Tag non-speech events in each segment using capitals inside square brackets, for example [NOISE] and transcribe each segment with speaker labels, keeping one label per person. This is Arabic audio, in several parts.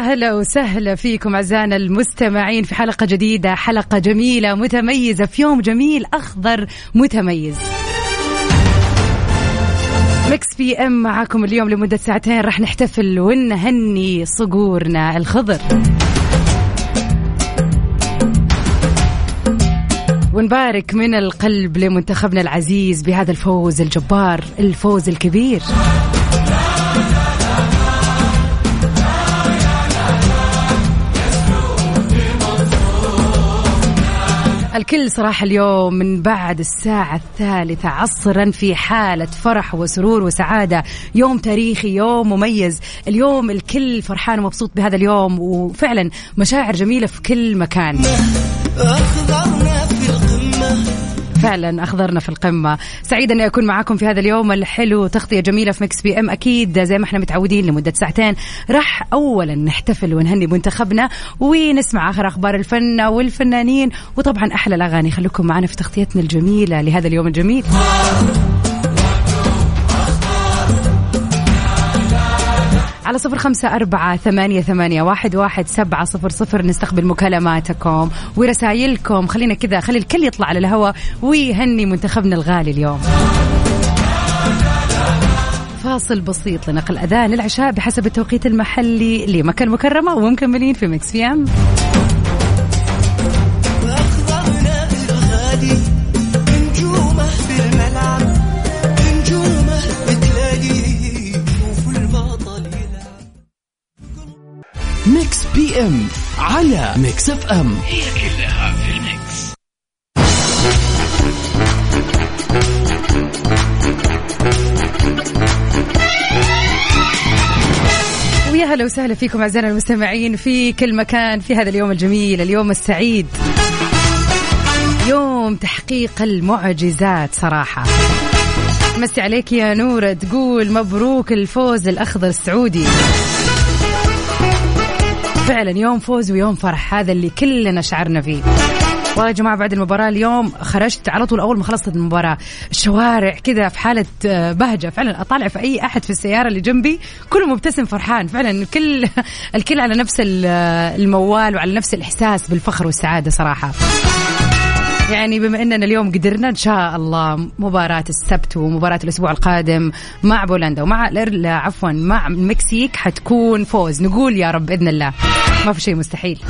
Speaker 1: هلا وسهلا فيكم أعزائنا المستمعين في حلقة جديدة حلقة جميلة متميزة في يوم جميل أخضر متميز. Mix PM معاكم اليوم لمدة ساعتين راح نحتفل ونهني صقورنا الخضر. ونبارك من القلب لمنتخبنا العزيز بهذا الفوز الجبار الفوز الكبير. الكل صراحة اليوم من بعد الساعة الثالثة عصرا في حالة فرح وسرور وسعادة. يوم تاريخي يوم مميز. اليوم الكل فرحان ومبسوط بهذا اليوم وفعلا مشاعر جميلة في كل مكان. فعلا أخضرنا في القمة. سعيده أني أكون معاكم في هذا اليوم. الحلو تغطية جميلة في Mix PM. أكيد زي ما إحنا متعودين لمدة ساعتين راح اولا نحتفل ونهني منتخبنا ونسمع آخر أخبار الفن والفنانين. وطبعا أحلى الأغاني. خليكم معنا في تغطيتنا الجميلة لهذا اليوم الجميل. على صفر خمسة أربعة ثمانية, ثمانية واحد, واحد سبعة صفر صفر. نستقبل مكالماتكم ورسائلكم. خلينا كذا خلي الكل يطلع على الهواء ويهني منتخبنا الغالي اليوم. فاصل بسيط لنقل أذان العشاء بحسب التوقيت المحلي لمكة المكرمة ومكملين في مكس في
Speaker 2: أم. ام على Mix FM
Speaker 3: هي كلها في ال mix.
Speaker 1: ويا هلا وسهلا فيكم أعزائنا المستمعين في كل مكان في هذا اليوم الجميل اليوم السعيد. يوم تحقيق المعجزات صراحة. مسي عليك يا نورة تقول مبروك الفوز الأخضر السعودي. فعلا يوم فوز ويوم فرح هذا اللي كلنا شعرنا فيه. والله يا جماعة بعد المباراة اليوم خرجت على طول أول ما خلصت المباراة. الشوارع كذا في حالة آه، بهجة فعلا أطالع في أي أحد في السيارة اللي جنبي كله مبتسم فرحان. فعلا الكل [LAUGHS] الكل على نفس ال- الموال وعلى نفس الإحساس بالفخر والسعادة صراحة. يعني بما اننا اليوم قدرنا ان شاء الله مباراة السبت ومباراة الأسبوع القادم مع بولندا ومع عفوا مع المكسيك حتكون فوز. نقول يا رب بإذن الله. ما في شيء مستحيل.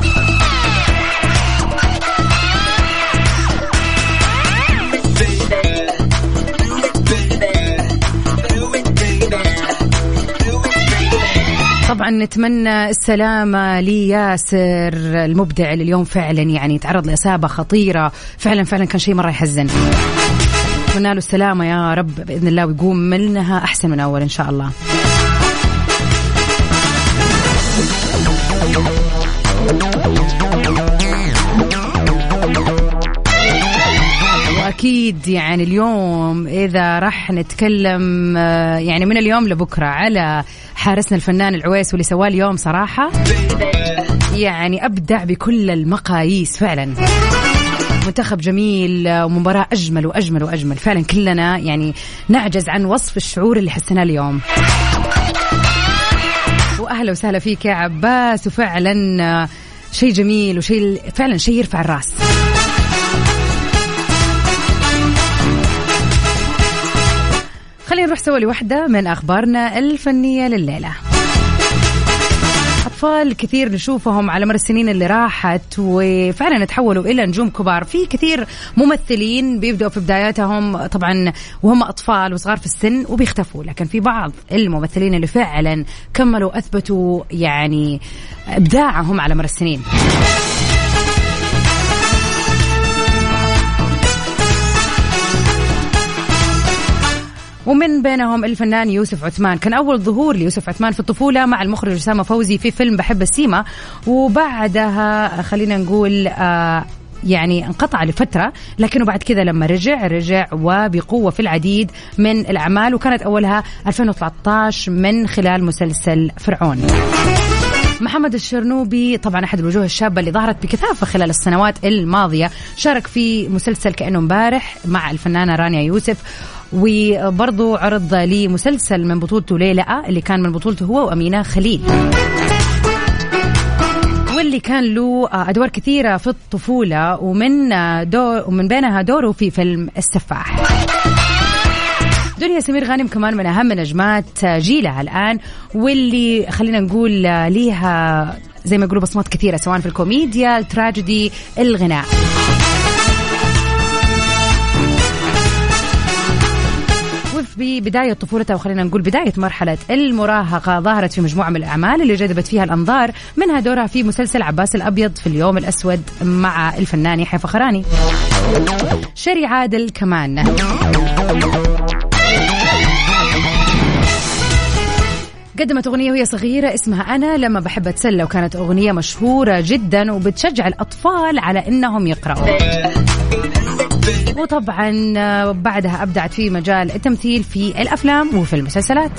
Speaker 1: طبعا نتمنى السلامة لياسر المبدع اللي اليوم فعلا يعني تعرض لإصابة خطيرة. فعلا فعلا كان شيء مرة يحزن. نتمنى له السلامة يا رب بإذن الله ويقوم منها أحسن من أول إن شاء الله. واكيد يعني اليوم إذا راح نتكلم آه، يعني من اليوم لبكرة على حارسنا الفنان العويس واللي سواه اليوم صراحة. يعني أبدع بكل المقاييس فعلا. منتخب جميل آه، ومباراة أجمل وأجمل وأجمل. فعلا كلنا يعني نعجز عن وصف الشعور اللي حسيناه اليوم. وأهلا وسهلا فيك يا عباس. وفعلا آه، شيء جميل وشيء فعلا شيء يرفع الرأس. خلينا نروح سوا لوحدة من أخبارنا الفنية لليلة. أطفال كثير نشوفهم على مر السنين اللي راحت وفعلا تحولوا إلى نجوم كبار. في كثير ممثلين بيبدأوا في بداياتهم طبعا وهم أطفال وصغار في السن وبيختفوا لكن في بعض الممثلين اللي فعلا كملوا أثبتوا يعني إبداعهم على مر السنين. ومن بينهم الفنان يوسف عثمان. كان أول ظهور ليوسف عثمان في الطفولة مع المخرج أسامة فوزي في فيلم بحب السيما. وبعدها خلينا نقول آه يعني انقطع لفترة لكنه بعد كذا لما رجع رجع وبقوة في العديد من الأعمال وكانت أولها 2013 من خلال مسلسل فرعون. محمد الشرنوبي طبعا أحد الوجوه الشابة اللي ظهرت بكثافة خلال السنوات الماضية شارك في مسلسل كأنه امبارح مع الفنانة رانيا يوسف. وبرضه عرض لي مسلسل من بطولته ليلى اللي كان من بطولته هو وأمينة خليل. واللي كان له أدوار كثيرة في الطفولة ومن دور ومن بينها دوره في فيلم السفاح. دنيا سمير غانم كمان من أهم نجمات جيلها الآن واللي خلينا نقول ليها زي ما يقولوا بصمات كثيرة سواء في الكوميديا التراجيدي الغناء. في بداية طفولتها وخلينا نقول بداية مرحلة المراهقة ظهرت في مجموعة من الأعمال اللي جذبت فيها الأنظار. منها دورها في مسلسل عباس الأبيض في اليوم الأسود مع الفنان يحيى فخراني. شري عادل كمان. قدمت أغنية وهي صغيرة اسمها أنا لما بحب أتسلى وكانت أغنية مشهورة جدا وبتشجع الأطفال على إنهم يقرأوا. وطبعا بعدها أبدعت في مجال التمثيل في الأفلام وفي المسلسلات.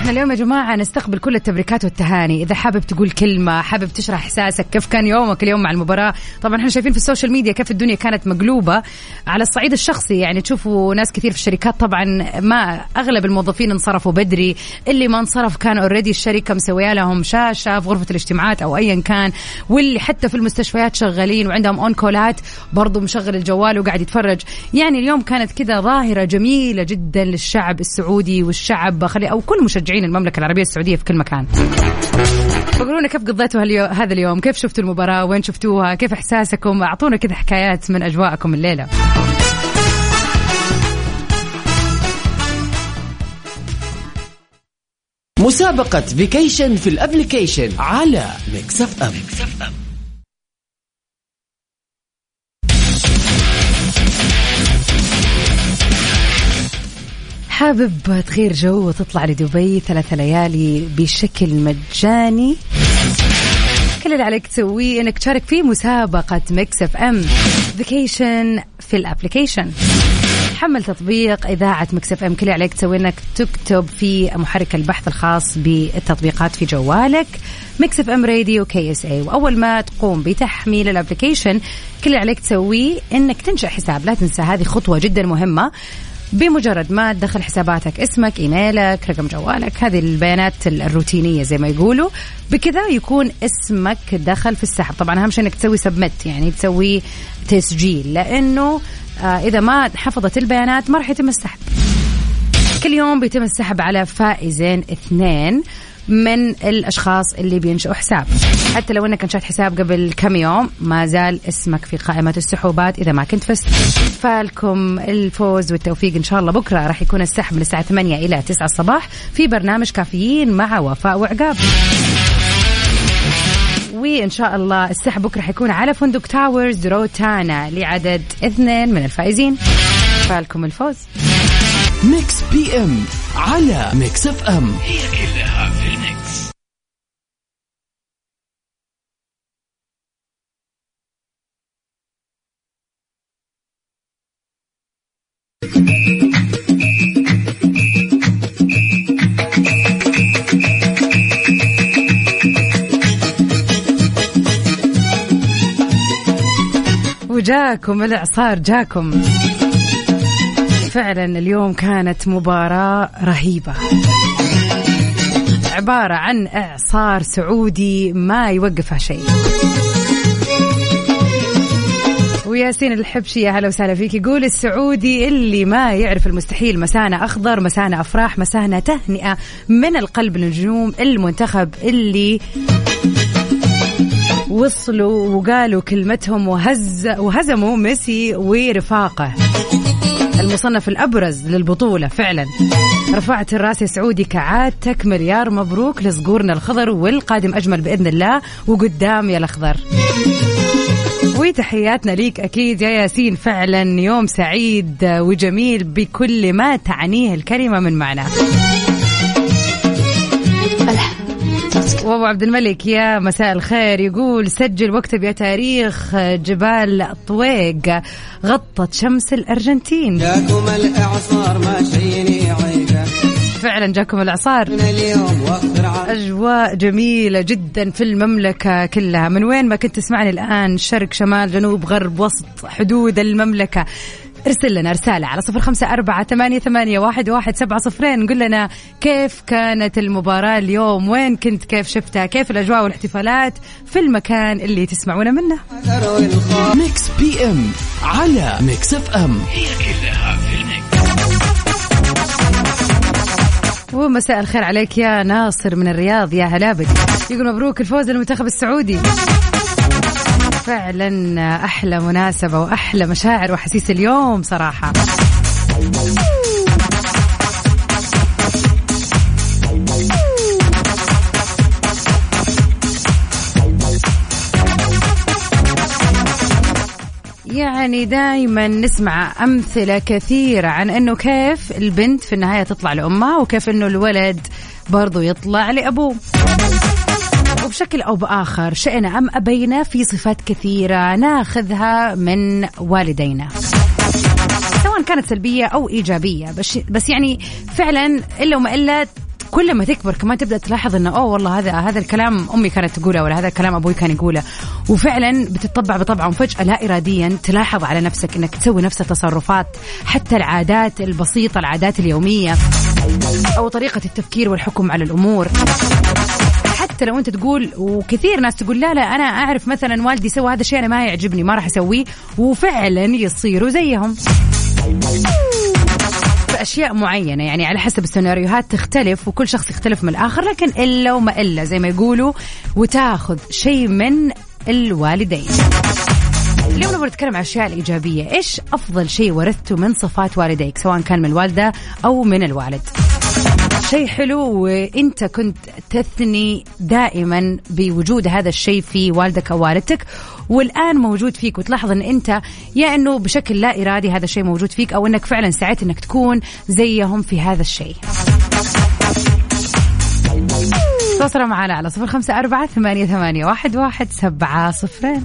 Speaker 1: إحنا اليوم يا جماعة نستقبل كل التبريكات والتهاني. إذا حابب تقول كلمة حابب تشرح إحساسك كيف كان يومك اليوم مع المباراة؟ طبعا إحنا شايفين في ال social media كيف الدنيا كانت مقلوبة على الصعيد الشخصي. يعني تشوفوا ناس كثير في الشركات طبعا ما أغلب الموظفين انصرفوا بدري. اللي ما انصرف كان already الشركة مسوية لهم شاشة في غرفة الاجتماعات أو أيا كان. واللي حتى في المستشفيات شغالين وعندهم on call ات برضو مشغل الجوال وقاعد يتفرج. يعني اليوم كانت كذا ظاهرة جميلة جدا للشعب السعودي والشعب خلي أو كل مشجعين المملكة العربية السعودية في كل مكان. فقولوا لنا كيف قضيتوا. هذا اليوم؟ كيف شفتوا المباراة؟ وين شفتوها؟ كيف إحساسكم؟ أعطونا كذا حكايات من أجواءكم الليلة.
Speaker 2: مسابقة vacation في ال application على Mix FM
Speaker 1: حابب تغير جو وتطلع لدبي ثلاثة ليالي بشكل مجاني؟ كل اللي عليك تسويه إنك تشارك في مسابقة Mix FM vacation في ال application. حمل تطبيق إذاعة Mix FM. كل اللي عليك تسوي إنك تكتب في محرك البحث الخاص بالتطبيقات في جوالك. Mix FM Radio KSA وأول ما تقوم بتحميل ال application كل اللي عليك تسويه إنك تنشئ حساب. لا تنسى هذه خطوة جدا مهمة. بمجرد ما تدخل حساباتك اسمك إيميلك رقم جوالك هذه البيانات الروتينية زي ما يقولوا بكذا يكون اسمك دخل في السحب. طبعا أهم شيء إنك تسوي سبمت يعني تسوي تسجيل لأنه آه إذا ما حفظت البيانات ما راح يتم السحب. كل يوم بيتم السحب على فائزين اثنين. من الأشخاص اللي بينشئوا حساب. حتى لو انك انشات حساب قبل كم يوم ما زال اسمك في قائمة السحوبات إذا ما كنت فزت. فالكم الفوز والتوفيق إن شاء الله بكرة راح يكون السحب من الساعة 8 إلى 9 الصباح في برنامج كافيين مع وفاء وعقاب. وإن شاء الله السحب بكرة حيكون على فندق Towers Rotana لعدد اثنين من الفائزين. فالكم الفوز.
Speaker 2: Mix PM على Mix FM
Speaker 3: هي كلها
Speaker 1: وجاكم الإعصار جاكم. فعلا اليوم كانت مباراة رهيبة. عبارة عن إعصار سعودي ما يوقفها شيء. وياسين الحبشي يا هلا وسهلا فيك. يقول السعودي اللي ما يعرف المستحيل مسانا أخضر مسانا أفراح مسانا تهنئة من القلب لنجوم المنتخب اللي وصلوا وقالوا كلمتهم وهز وهزموا ميسي ورفاقه. المصنف الأبرز للبطولة فعلا. رفعت الرأس يا سعودي كعادتك مليار مبروك لصقورنا الخضر والقادم أجمل بإذن الله وقدام يا الأخضر. وتحياتنا ليك أكيد يا ياسين. فعلا يوم سعيد وجميل بكل ما تعنيه الكلمة من معنى. وابو عبد الملك يا مساء الخير يقول سجل واكتب يا تاريخ جبال طويق غطت شمس الأرجنتين.
Speaker 4: جاكم الاعصار ما شيني عيبه
Speaker 1: فعلا جاكم
Speaker 4: الإعصار.
Speaker 1: أجواء جميلة جدا في المملكة كلها. من وين ما كنت تسمعني الآن شرق شمال جنوب غرب وسط حدود المملكة ارسل لنا رسالة على صفر خمسة أربعة ثمانية, ثمانية واحد, واحد سبعة صفرين. قل لنا كيف كانت المباراة اليوم؟ وين كنت؟ كيف شفتها؟ كيف الأجواء والاحتفالات في المكان اللي تسمعونا منه؟
Speaker 2: Mix PM على Mix FM
Speaker 3: هي كلها في ال Mix
Speaker 1: ومساء الخير عليك يا ناصر من الرياض يا هلا بك. يقول مبروك الفوز للمنتخب السعودي. فعلا أحلى مناسبة وأحلى مشاعر واحاسيس اليوم صراحة. يعني دائما نسمع أمثلة كثيرة عن إنه كيف البنت في النهاية تطلع لأمها وكيف إنه الولد برضو يطلع لأبوه. وبشكل أو بآخر شئنا أم أبينا في صفات كثيرة ناخذها من والدينا. سواء كانت سلبية أو إيجابية بس بس يعني فعلا إلا وما إلا كل ما تكبر كمان تبدأ تلاحظ إنه أوه والله هذا هذا الكلام أمي كانت تقوله ولا هذا الكلام أبوي كان يقوله. وفعلا بتطبع بطبعه وفجأة لا اراديا تلاحظ على نفسك إنك تسوي نفس التصرفات حتى العادات البسيطة العادات اليومية أو طريقة التفكير والحكم على الأمور. حتى لو أنت تقول وكثير ناس تقول لا لا أنا أعرف مثلا والدي سوى هذا الشيء أنا ما يعجبني ما راح أسويه. وفعلا يصيروا زيهم. أشياء معينة. يعني على حسب السيناريوهات تختلف وكل شخص يختلف من الآخر لكن إلا وما إلا زي ما يقولوا وتاخذ شيء من الوالدين. اليوم نبغى نتكلم عن الاشياء الايجابيه، إيش أفضل شيء ورثته من صفات والديك سواء كان من الوالده أو من الوالد؟ شيء حلو وإنت كنت تثني دائما بوجود هذا الشيء في والدك أو والدتك والآن موجود فيك. وتلاحظ إن إنت يا إنه بشكل لا إرادي هذا الشيء موجود فيك أو إنك فعلا سعيت إنك تكون زيهم في هذا الشيء. تواصلوا معنا على صفر خمسة أربعة ثمانية, ثمانية واحد, واحد سبعة صفرين.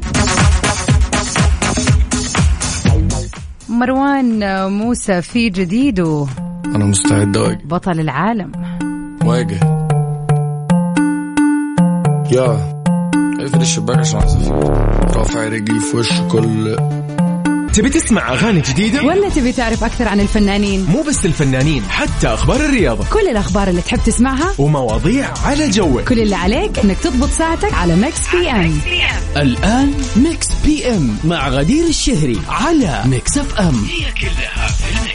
Speaker 1: مروان موسى في جديد
Speaker 5: أنا مستعد أواجه
Speaker 1: بطل العالم.
Speaker 5: واجه. يا. اقفل الشباك عشان أعصف رافع رجلي في وش كل.
Speaker 6: تبي تسمع أغاني جديدة؟
Speaker 1: ولا تبي تعرف أكثر عن الفنانين؟
Speaker 6: مو بس الفنانين حتى أخبار الرياضة.
Speaker 1: كل الأخبار اللي تحب تسمعها؟
Speaker 6: ومواضيع على جوك.
Speaker 1: كل اللي عليك إنك تضبط ساعتك على Mix PM.
Speaker 2: الآن Mix PM مع غدير الشهري على Mix FM.
Speaker 3: هي كلها في ال Mix.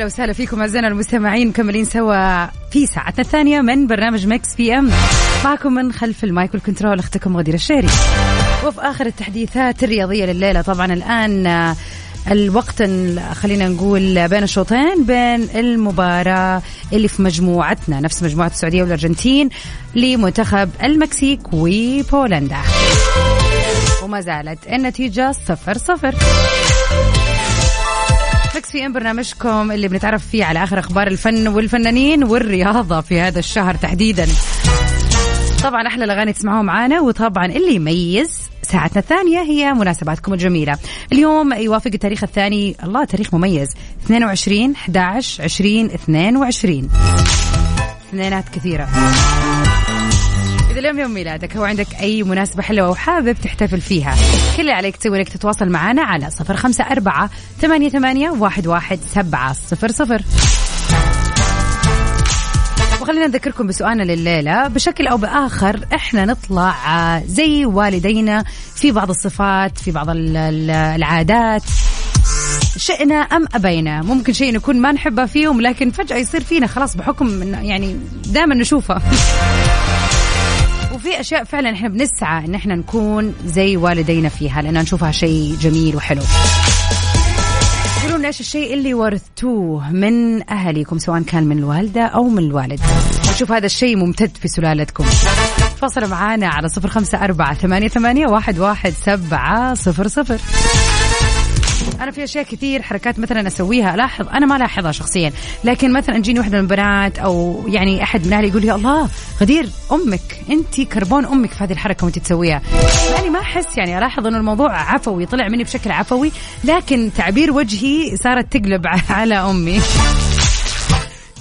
Speaker 1: يا هلا وسهلا فيكم أعزائنا المستمعين مكملين سوا في ساعتنا الثانية من برنامج Mix PM. معكم من خلف ال mic وال control أختكم غدير الشهري. وفي آخر التحديثات الرياضية لليلة طبعا الآن الوقت ال- خلينا نقول بين الشوطين بين المباراة اللي في مجموعتنا نفس مجموعة السعودية والأرجنتين لمنتخب المكسيك وبولندا. وما زالت النتيجة صفر صفر. Mix PM برنامجكم اللي بنتعرف فيه على آخر أخبار الفن والفنانين والرياضة في هذا الشهر تحديدا. طبعا أحلى الأغاني تسمعوها معانا وطبعا اللي يميز ساعتنا الثانية هي مناسباتكم الجميلة. اليوم يوافق التاريخ الثاني الله تاريخ مميز 22 11 20 22 اثنينات كثيرة. اليوم يوم ميلادك. أو عندك أي مناسبة حلوة وحابب تحتفل فيها كل اللي عليك تسوي إنك تتواصل معنا على صفر خمسة أربعة ثمانية, ثمانية واحد, واحد سبعة صفر صفر. وخلينا نذكركم بسؤالنا لليلة. بشكل أو بآخر إحنا نطلع زي والدينا في بعض الصفات في بعض ال- ال- العادات. شئنا أم أبينا؟ ممكن شيء نكون ما نحبه فيهم لكن فجأة يصير فينا خلاص بحكم يعني دائما نشوفه. وفي أشياء فعلا إحنا بنسعى إن إحنا نكون زي والدينا فيها لأن نشوفها شيء جميل وحلو. قولوا لنا إيش الشيء اللي ورثتوه من اهاليكم سواء كان من الوالدة أو من الوالد؟ وشوف هذا الشيء ممتد في سلالتكم. تتواصلوا معنا على صفر خمسة أربعة ثمانية, ثمانية واحد, واحد سبعة صفر صفر. أنا في أشياء كثير حركات مثلا أسويها ألاحظ أنا ما لاحظها شخصيا. لكن مثلا تجيني واحدة من البنات أو يعني أحد من أهلي يقول يا الله غدير أمك أنت كربون أمك في هذه الحركة وأنت تسويها. يعني ما أحس يعني ألاحظ إنه الموضوع عفوي طلع مني بشكل عفوي لكن تعبير وجهي صارت تقلب [LAUGHS] على أمي.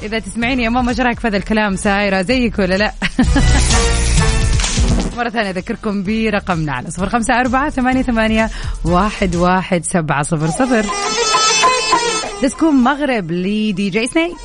Speaker 1: إذا تسمعيني يا ماما إيش رأيك في هذا الكلام سايرة؟ زيك ولا لا؟ [LAUGHS] مرة ثانية أذكركم برقمنا على صفر خمسة أربعة ثمانية, ثمانية واحد, واحد سبعة صفر صفر. Disco Maghreb ل DJ Snake.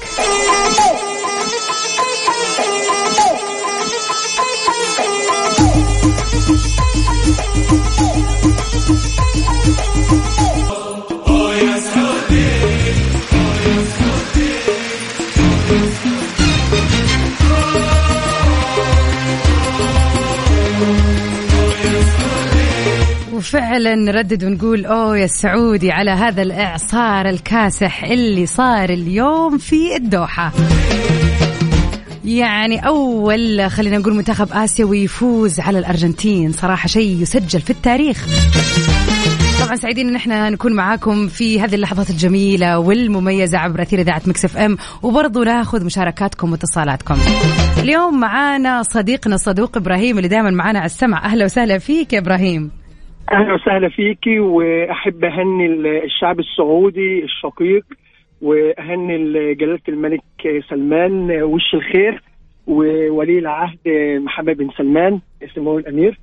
Speaker 1: وفعلا نردد ونقول أوه يا السعودي على هذا الإعصار الكاسح اللي صار اليوم في الدوحة يعني أول خلينا نقول منتخب آسيوي يفوز على الأرجنتين صراحة شيء يسجل في التاريخ طبعا سعيدين إن إحنا نكون معاكم في هذه اللحظات الجميلة والمميزة عبر أثير إذاعة Mix FM وبرضه ناخذ مشاركاتكم واتصالاتكم. اليوم معانا صديقنا الصدوق إبراهيم اللي دائما معانا على السمع أهلا وسهلا فيك يا إبراهيم.
Speaker 7: أهلا وسهلا فيكي وأحب أهني الشعب السعودي الشقيق وأهني جلالة الملك سلمان وش الخير وولي العهد محمد بن سلمان اسمه الأمير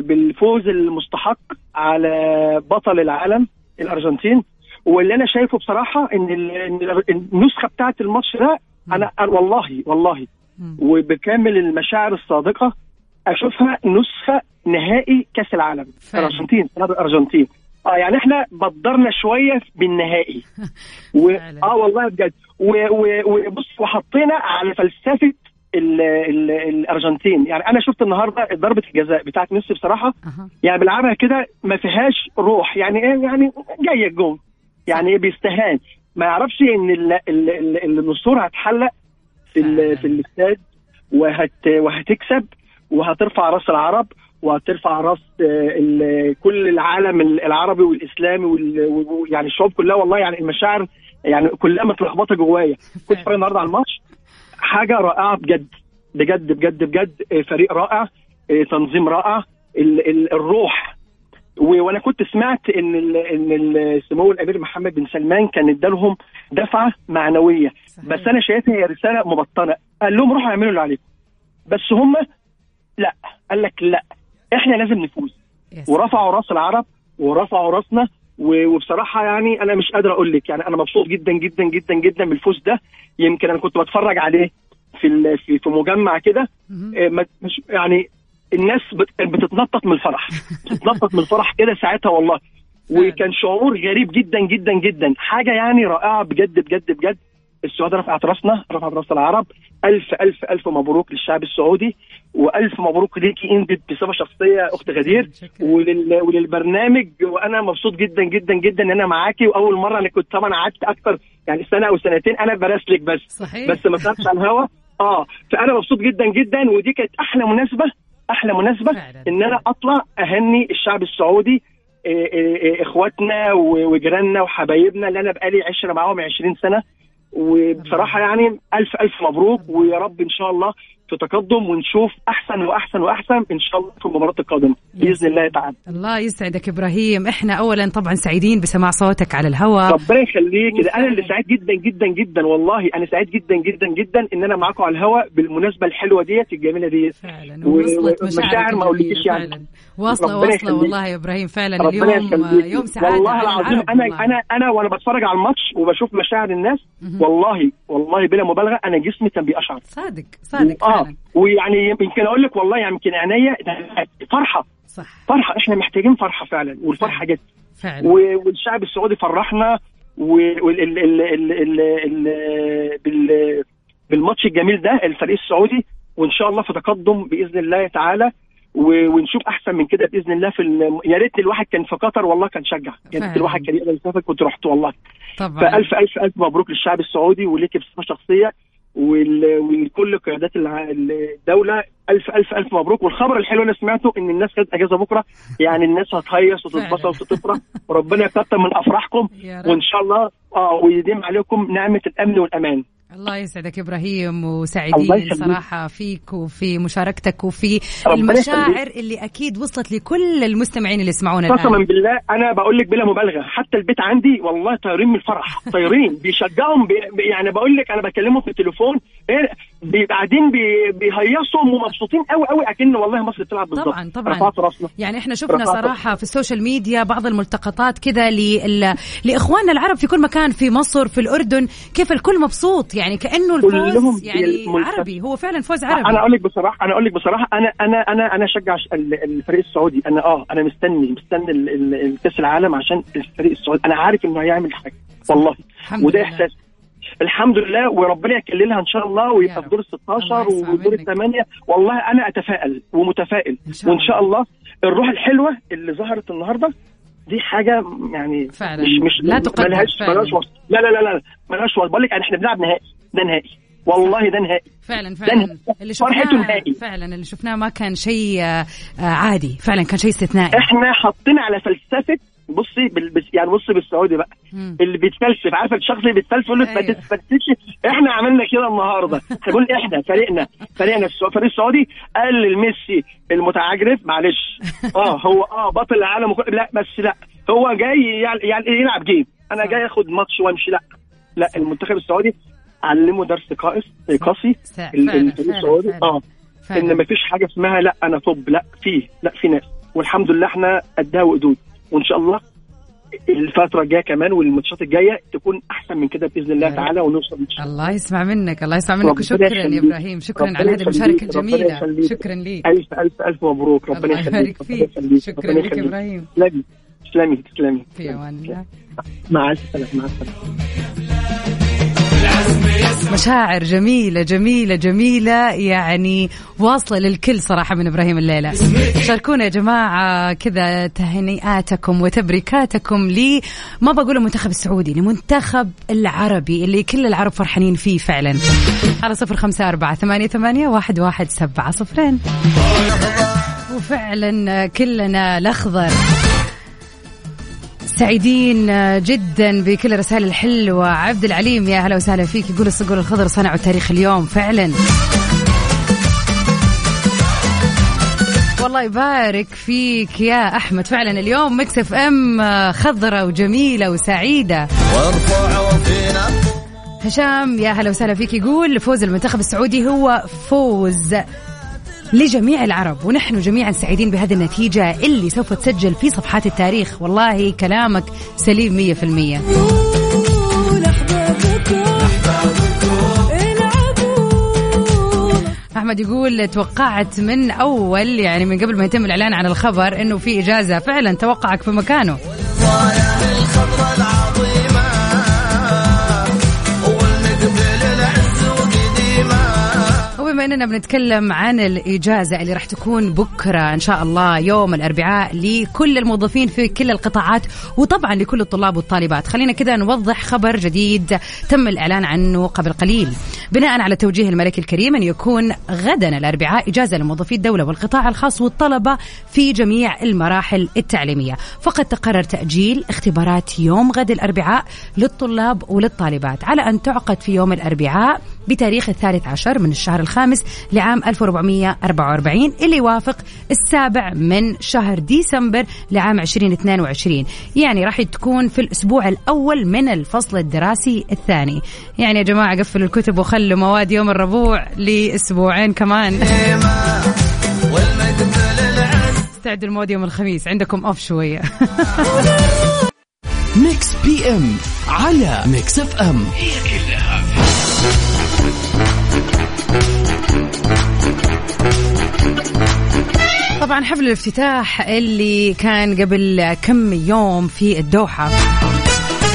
Speaker 7: بالفوز المستحق على بطل العالم الأرجنتين. واللي أنا شايفه بصراحة إن النسخة بتاعت الماتش ده أنا والله والله. وبكامل المشاعر الصادقة أشوفها نسخة نهائي كأس العالم. الأرجنتين الأرجنتين. آه يعني إحنا بدرنا شوية بالنهائي. [LAUGHS] و... آه والله بجد. و- و- وبص وحطينا على فلسفة ال... ال... الأرجنتين. يعني أنا شفت النهارده ضربة الجزاء بتاعت ميسي بصراحة.
Speaker 1: أها.
Speaker 7: يعني بيلعبها كده ما فيهاش روح. يعني إيه؟ يعني جاية الجون. يعني إيه بيستهان؟ ما يعرفش إن ال- ال- ال- النسور هتحلق في ال- في الاستاد وهت وهتكسب. وهترفع راس العرب وهترفع راس آه، كل العالم العربي والإسلامي وال- و- يعني الشعوب كلها والله يعني المشاعر يعني كلها متلخبطة جوايا. [LAUGHS] كنت بتفرج النهارده على الماتش حاجة رائعة بجد بجد بجد بجد آه، فريق رائع آه، تنظيم رائع ال- ال- الروح. وأنا كنت سمعت إن ال إن ال- سمو الأمير محمد بن سلمان كان ادالهم دفعة معنوية.
Speaker 1: صحيح.
Speaker 7: بس أنا شايفها هي رسالة مبطنة. قال لهم روحوا اعملوا اللي عليكم. بس هم لا. قال لك لا. إحنا لازم نفوز. ورفعوا راس العرب ورفعوا راسنا. وبصراحة يعني أنا مش قادر أقول لك. يعني أنا مبسوط جدا جدا جدا جدا بالفوز ده. يمكن أنا كنت بتفرج عليه في في في مجمع كده. آه، مش يعني الناس بتتنطط من الفرح. [LAUGHS] بتتنطط من الفرح كده ساعتها والله. وكان شعور غريب جدا جدا جدا. حاجة يعني رائعة بجد بجد بجد. السعودية رفعت راسنا رفعت راس العرب. ألف ألف ألف مبروك للشعب السعودي وألف مبروك ليكي انت بصفة شخصية أخت غدير. ولل... وللبرنامج وأنا مبسوط جدا جدا جدا إن أنا معاكي. وأول مرة أنا كنت طبعا قعدت أكتر يعني سنة أو سنتين أنا براسلك بس.
Speaker 1: صحيح.
Speaker 7: بس ما طلعتش على الهوا. آه فأنا مبسوط جدا جدا. ودي كانت أحلى مناسبة أحلى مناسبة
Speaker 1: فعلاً.
Speaker 7: إن أنا أطلع أهني الشعب السعودي إيه إيه إيه إخواتنا وجيراننا وحبايبنا اللي أنا بقالي عشرة معاهم 20 سنة. وبصراحة يعني ألف ألف مبروك ويا رب إن شاء الله في تقدم ونشوف أحسن وأحسن وأحسن إن شاء الله في المباراة القادمة. بإذن الله تعالى.
Speaker 1: الله يسعدك إبراهيم. إحنا اولا طبعا سعيدين بسماع صوتك على الهواء.
Speaker 7: ربنا يخليك. أنا اللي سعيد جدا جدا جدا. والله أنا سعيد جدا جدا جدا إن أنا معاكم على الهواء بالمناسبة الحلوة ديت الجميلة ديت.
Speaker 1: فعلا.
Speaker 7: و-
Speaker 1: ووصلت
Speaker 7: ومشاعر
Speaker 1: مشاعرك
Speaker 7: ما اقولكيش
Speaker 1: الجميلة
Speaker 7: يعني.
Speaker 1: فعلا. واصلة
Speaker 7: واصلة.
Speaker 1: والله يا إبراهيم. فعلا
Speaker 7: ربنا
Speaker 1: اليوم
Speaker 7: يخليك.
Speaker 1: يوم سعادة
Speaker 7: والله العظيم أنا
Speaker 1: والله.
Speaker 7: أنا أنا وأنا بتفرج على الماتش وبشوف مشاعر الناس والله والله بلا مبالغة أنا جسمي كان بيقشعر.
Speaker 1: صادق صادق. آه
Speaker 7: ويعني يمكن أقول لك والله يعني يمكن عينيا فرحة.
Speaker 1: صح.
Speaker 7: فرحة. إحنا محتاجين فرحة فعلا والفرحة جت.
Speaker 1: فعلا.
Speaker 7: والشعب السعودي فرحنا وال- ال- ال- ال- ال- ال- بال- بالماتش الجميل ده الفريق السعودي وإن شاء الله في تقدم بإذن الله تعالى ونشوف أحسن من كده بإذن الله في الم- يا ريت الواحد كان في قطر والله كان شجع. يا. ريت الواحد كان يقدر يسافر كنت رحت والله.
Speaker 1: طبعا.
Speaker 7: فألف ألف ألف مبروك للشعب السعودي وليك بصفة شخصية. ولكل قيادات الدولة الف الف ألف مبروك. والخبر الحلو اللي سمعته إن الناس خدت أجازة بكرة. يعني الناس هتهيص وتتبسط وتفرح. وربنا يكتر من
Speaker 1: أفراحكم. [LAUGHS]
Speaker 7: وإن شاء الله آه ويديم عليكم نعمة الأمن والأمان.
Speaker 1: الله يسعدك
Speaker 7: إبراهيم
Speaker 1: وسعيدين. صراحة فيك وفي مشاركتك وفي المشاعر اللي أكيد وصلت لكل المستمعين اللي يسمعونا
Speaker 7: قسما
Speaker 1: الان
Speaker 7: بالله أنا بقول لك بلا مبالغة حتى البيت عندي والله طايرين من الفرح طايرين بيشجعهم بي يعني بقول لك أنا بكلمهم في التليفون إيه، قاعدين بي- بيهيصوا ومبسوطين قوي قوي أكن والله مصر بتلعب بالظبط
Speaker 1: طبعا طبعا.
Speaker 7: رفعت راسنا.
Speaker 1: يعني إحنا شفنا صراحة في ال social media بعض الملتقطات كذا. لإخواننا العرب في كل مكان في مصر في الأردن كيف الكل مبسوط. يعني
Speaker 7: كأنه
Speaker 1: الفوز يعني
Speaker 7: الملتقط-
Speaker 1: عربي هو فعلا فوز عربي.
Speaker 7: أنا أقول لك بصراحة أنا أقول لك بصراحة أنا أنا أنا أنا أشجع الفريق السعودي. أنا آه أنا مستني مستني كأس العالم عشان الفريق السعودي. أنا عارف إنه هيعمل حاجة والله. وده. إحساس. الحمد لله وربنا يكللها إن شاء الله ويبقى. في دور ال
Speaker 1: الله
Speaker 7: 16
Speaker 1: يسمع
Speaker 7: ودور. الثمانية. والله أنا أتفائل ومتفائل.
Speaker 1: إن شاء وإن.
Speaker 7: شاء الله. الروح الحلوة اللي ظهرت النهارده دي حاجة يعني
Speaker 1: فعلا.
Speaker 7: مش مش
Speaker 1: لا تقدر
Speaker 7: ملهاش
Speaker 1: فعلا.
Speaker 7: ملهاش وصف. لا لا لا لا ملهاش وصف. بقول لك إحنا بنلعب نهائي. ده نهائي. والله ده نهائي.
Speaker 1: فعلا فعلا. اللي شفناه فعلا اللي شفناه ما كان شيء آه، عادي. فعلا كان شيء استثنائي.
Speaker 7: إحنا حاطين على فلسفة بصي بال... يعني بصي بالسعودي بقى.
Speaker 1: مم.
Speaker 7: اللي بيتفلسف عارفة الشخص اللي بيتفلسف يقول لك ما
Speaker 1: أيوه.
Speaker 7: تتفلسفش إحنا عملنا كده النهارده. [LAUGHS] بنقول إحنا فريقنا فريقنا الفريق السعودي قال ميسي المتعجرف معلش. [LAUGHS] آه هو آه بطل العالم وكل... لا بس لا هو جاي يعني, يعني يلعب جيم. أنا جاي آخد ماتش وأمشي. لا لا المنتخب السعودي علمه درس قائس قاسي. الفريق السعودي. آه
Speaker 1: فعلا.
Speaker 7: إن مفيش حاجة اسمها لا أنا طب. لا في لا في ناس. والحمد لله إحنا قدها وقدود. وإن شاء الله الفترة الجاية كمان والماتشات الجاية تكون أحسن من كده بإذن الله. تعالى ونوصل إن شاء الله
Speaker 1: الله يسمع منك الله يسمع منك وشكرا يا
Speaker 7: يخليك.
Speaker 1: إبراهيم شكرا على هذه الجميلة
Speaker 7: يخليك.
Speaker 1: شكرا لي
Speaker 7: ألف ألف ألف مبروك ربنا
Speaker 1: الله
Speaker 7: يخليك
Speaker 1: يبارك
Speaker 7: ربنا
Speaker 1: فيك. شكرا لك
Speaker 7: يخليك.
Speaker 1: إبراهيم
Speaker 7: تسلمي تسلمي تسلمي
Speaker 1: في أمان الله
Speaker 7: مع الف سلامه مع السلامة
Speaker 1: مشاعر جميلة جميلة جميلة. يعني واصلة للكل صراحة من إبراهيم الليلة. شاركونا يا جماعة كذا تهنئاتكم وتبريكاتكم لي. ما بقول المنتخب السعودي لمنتخب العربي اللي كل العرب فرحانين فيه فعلا. على صفر خمسة أربعة ثمانية, ثمانية واحد, واحد سبعة صفرين. وفعلا كلنا الأخضر. سعيدين جدا بكل الرسائل الحلوة عبد العليم يا هلا وسهلا فيك. يقول الصقور الخضر صنعوا التاريخ اليوم فعلا. والله يبارك فيك يا أحمد. فعلا اليوم Mix FM خضرة وجميلة وسعيدة. هشام يا هلا وسهلا فيك. يقول فوز المنتخب السعودي هو فوز. لجميع العرب ونحن جميعا سعيدين بهذه النتيجة اللي سوف تسجل في صفحات التاريخ. والله كلامك سليم مية في المية. أحمد يقول توقعت من أول يعني من قبل ما يتم الإعلان عن الخبر إنه في إجازة. فعلا توقعك في مكانه. وبما إننا بنتكلم عن الإجازة اللي راح تكون بكرة إن شاء الله يوم الأربعاء لكل الموظفين في كل القطاعات وطبعا لكل الطلاب والطالبات. خلينا كذا نوضح خبر جديد تم الإعلان عنه قبل قليل. بناء على توجيه الملك الكريم أن يكون غدا الأربعاء إجازة لموظفي الدولة والقطاع الخاص والطلبة في جميع المراحل التعليمية. فقد تقرر تأجيل اختبارات يوم غد الأربعاء للطلاب وللطالبات. على أن تعقد في يوم الأربعاء بتاريخ الثالث عشر من الشهر الخامس لعام 1444 اللي يوافق السابع من شهر ديسمبر لعام 2022 يعني راح تكون في الأسبوع الأول من الفصل الدراسي الثاني. يعني يا جماعة قفلوا الكتب وخلوا مواد يوم الربوع لأسبوعين كمان. استعدوا المواد يوم الخميس عندكم أوف شوية.
Speaker 2: Mix PM على Mix F M
Speaker 3: هي كلها
Speaker 1: طبعا حفل الافتتاح اللي كان قبل كم يوم في الدوحة.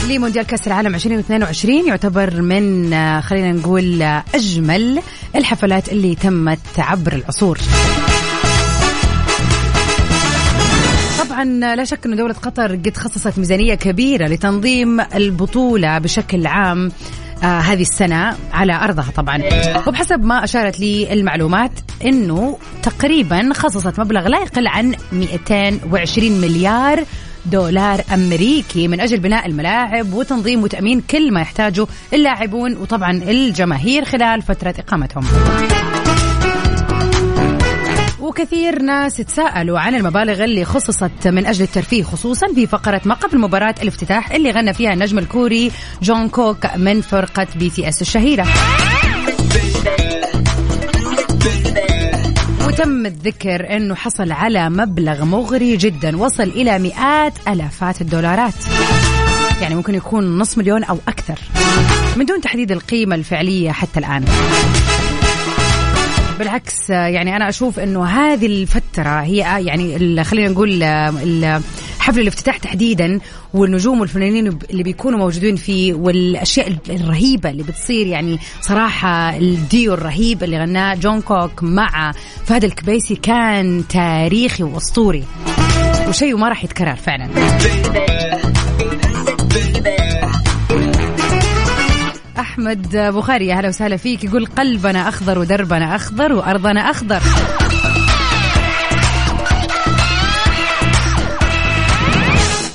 Speaker 1: لمونديال كأس العالم 2022 يعتبر من آه، خلينا نقول آه، أجمل الحفلات اللي تمت عبر العصور. طبعا لا شك أن دولة قطر قد خصصت ميزانية كبيرة لتنظيم البطولة بشكل عام. آه هذه السنة على أرضها طبعا. وبحسب ما أشارت لي المعلومات أنه تقريبا خصصت مبلغ لا يقل عن 220 مليار دولار أمريكي من أجل بناء الملاعب وتنظيم وتأمين كل ما يحتاجه اللاعبون وطبعا الجماهير خلال فترة إقامتهم. وكثير ناس تساءلوا عن المبالغ اللي خصصت من أجل الترفيه خصوصا في فقرة ما قبل مباراة الافتتاح اللي غنى فيها النجم الكوري جون كوك من فرقة BTS الشهيرة. وتم الذكر إنه حصل على مبلغ مغري جدا وصل إلى مئات الافات الدولارات. يعني ممكن يكون نص مليون أو أكثر. من دون تحديد القيمة الفعلية حتى الآن. بالعكس يعني أنا أشوف إنه هذه الفترة هي يعني خلينا نقول حفل الافتتاح تحديدا والنجوم والفنانين اللي بيكونوا موجودين فيه والأشياء الرهيبة اللي بتصير يعني صراحة الديو الرهيب اللي غناه جون كوك مع فهد الكبيسي كان تاريخي وأسطوري. وشيء ما راح يتكرر فعلا. [LAUGHS] أحمد بخاري أهلا وسهلا فيك. يقول قلبنا أخضر ودربنا أخضر وأرضنا أخضر.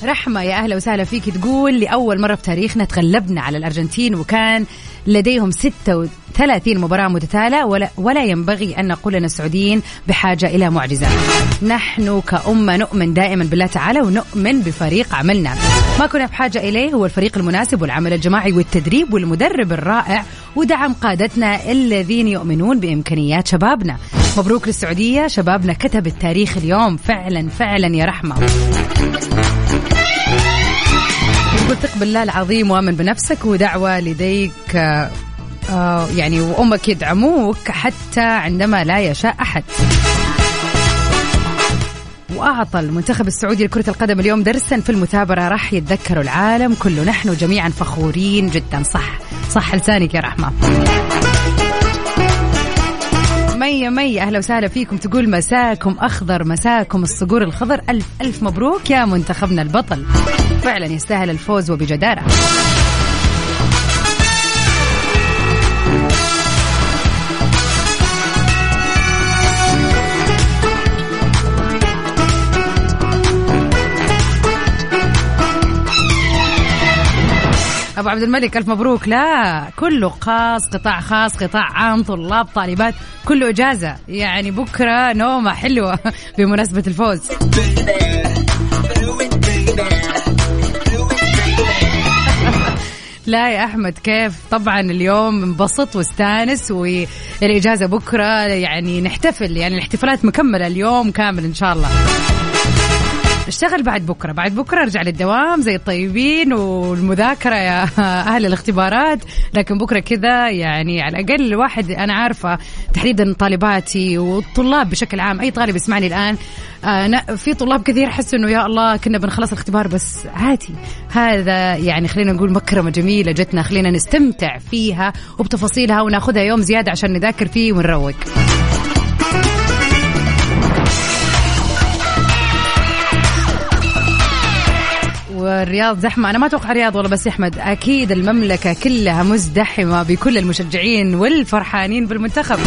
Speaker 1: رحمة يا أهلا وسهلا فيك. تقول لأول مرة في تاريخنا تغلبنا على الأرجنتين وكان لديهم 36 مباراة متتالية ولا, ولا ينبغي أن نقول أن السعوديين بحاجة إلى معجزة نحن كأمة نؤمن دائما بالله تعالى ونؤمن بفريق عملنا. ما كنا بحاجة إليه هو الفريق المناسب والعمل الجماعي والتدريب والمدرب الرائع ودعم قادتنا الذين يؤمنون بإمكانيات شبابنا. مبروك للسعودية. شبابنا كتب التاريخ اليوم. فعلا فعلا يا رحمة. يقول ثق بالله العظيم وآمن بنفسك ودعوة لديك آه يعني وأمك يدعموك حتى عندما لا يشاء أحد. وأعطى المنتخب السعودي لكرة القدم اليوم درسا في المثابرة راح يتذكروا العالم كله. نحن جميعا فخورين جدا. صح صح لسانك يا رحمة. مية مية أهلا وسهلا فيكم. تقول مساكم أخضر مساكم الصقور الخضر. ألف ألف مبروك يا منتخبنا البطل. فعلا يستاهل الفوز وبجدارة. أبو عبد الملك ألف مبروك. لا كله خاص قطاع خاص قطاع عام طلاب طالبات كله إجازة. يعني بكرة نومة حلوة [LAUGHS] بمناسبة الفوز. لا يا أحمد كيف؟ طبعا اليوم انبسط واستانس والإجازة بكرة يعني نحتفل يعني الاحتفالات مكملة اليوم كامل إن شاء الله. اشتغل بعد بكرة. بعد بكرة أرجع للدوام زي الطيبين والمذاكرة يا [LAUGHS] أهل الاختبارات. لكن بكرة كذا يعني على الأقل الواحد أنا عارفة تحديدا طالباتي والطلاب بشكل عام أي طالب يسمعني الآن آه في طلاب كثير حسوا إنه يا الله كنا بنخلص الاختبار بس عادي. هذا يعني خلينا نقول مكرمة جميلة جتنا خلينا نستمتع فيها وبتفاصيلها وناخذها يوم زيادة عشان نذاكر فيه ونروق. والرياض زحمة. أنا ما أتوقع الرياض والله بس يا أحمد أكيد المملكة كلها مزدحمة بكل المشجعين والفرحانين بالمنتخب.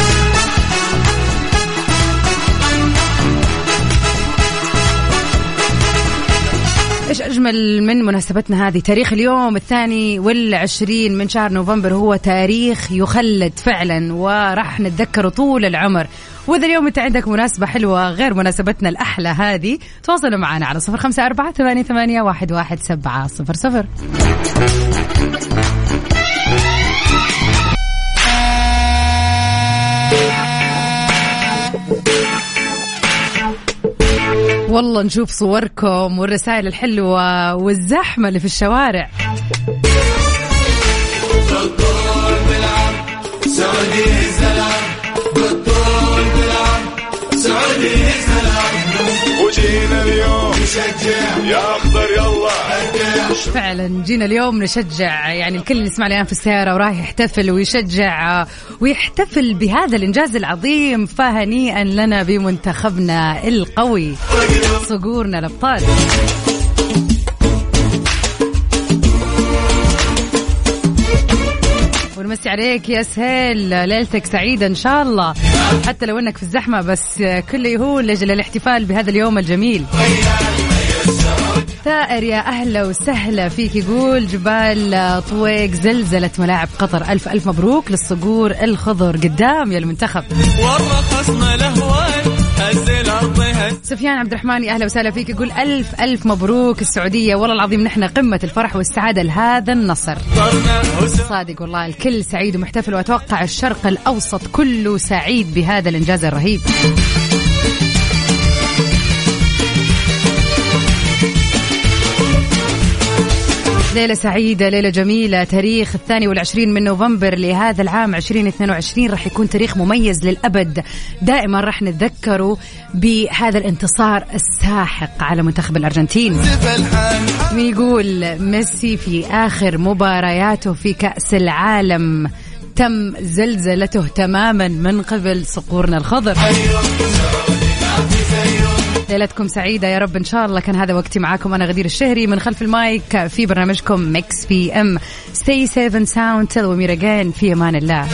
Speaker 1: إيش أجمل من مناسبتنا هذه؟ تاريخ اليوم الثاني والعشرين من شهر نوفمبر هو تاريخ يخلد فعلا وراح نتذكره طول العمر. وإذا اليوم أنت عندك مناسبة حلوة غير مناسبتنا الأحلى هذه تواصلوا معنا على صفر خمسة أربعة ثمانية, ثمانية واحد, واحد سبعة صفر صفر. والله نشوف صوركم والرسائل الحلوة والزحمة اللي في الشوارع.
Speaker 8: نشجع. يا اخضر يلا.
Speaker 1: فعلا جينا اليوم نشجع يعني الكل اللي يسمع الان في السيارة وراح يحتفل ويشجع ويحتفل بهذا الإنجاز العظيم فهنيئا لنا بمنتخبنا القوي صقورنا الأبطال. ونمسي عليك يا سهيل ليلتك سعيدة إن شاء الله. حتى لو إنك في الزحمة بس كله يهون لأجل الاحتفال بهذا اليوم الجميل. ثائر يا أهلا وسهلا فيك. يقول جبال طويق زلزلت ملاعب قطر. ألف ألف مبروك للصقور الخضر قدام يا المنتخب.
Speaker 9: ورخصنا هز
Speaker 1: سفيان عبد الرحمن يا أهلا وسهلا فيك. يقول ألف ألف مبروك السعودية. والله العظيم نحن قمة الفرح والسعادة لهذا النصر. صادق والله الكل سعيد ومحتفل. وأتوقع الشرق الأوسط كله سعيد بهذا الإنجاز الرهيب. ليلة سعيدة ليلة جميلة. تاريخ الثاني والعشرين من نوفمبر لهذا العام 2022 راح يكون تاريخ مميز للأبد. دائما راح نتذكره بهذا الانتصار الساحق على منتخب الأرجنتين. يقول ميسي في آخر مبارياته في كأس العالم تم زلزلته تماما من قبل صقورنا الخضر. ليلتكم سعيدة يا رب إن شاء الله كان هذا وقتي معاكم أنا غدير الشهري من خلف المايك في برنامجكم Mix PM stay safe and sound till we meet again في أمان الله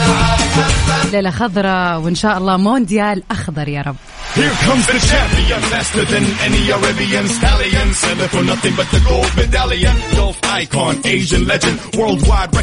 Speaker 1: ليلة خضراء وإن شاء الله مونديال أخضر يا رب
Speaker 8: Here comes the champion, faster than any Arabian stallion. Selling for nothing but the gold medallion. Golf icon, Asian legend, worldwide record.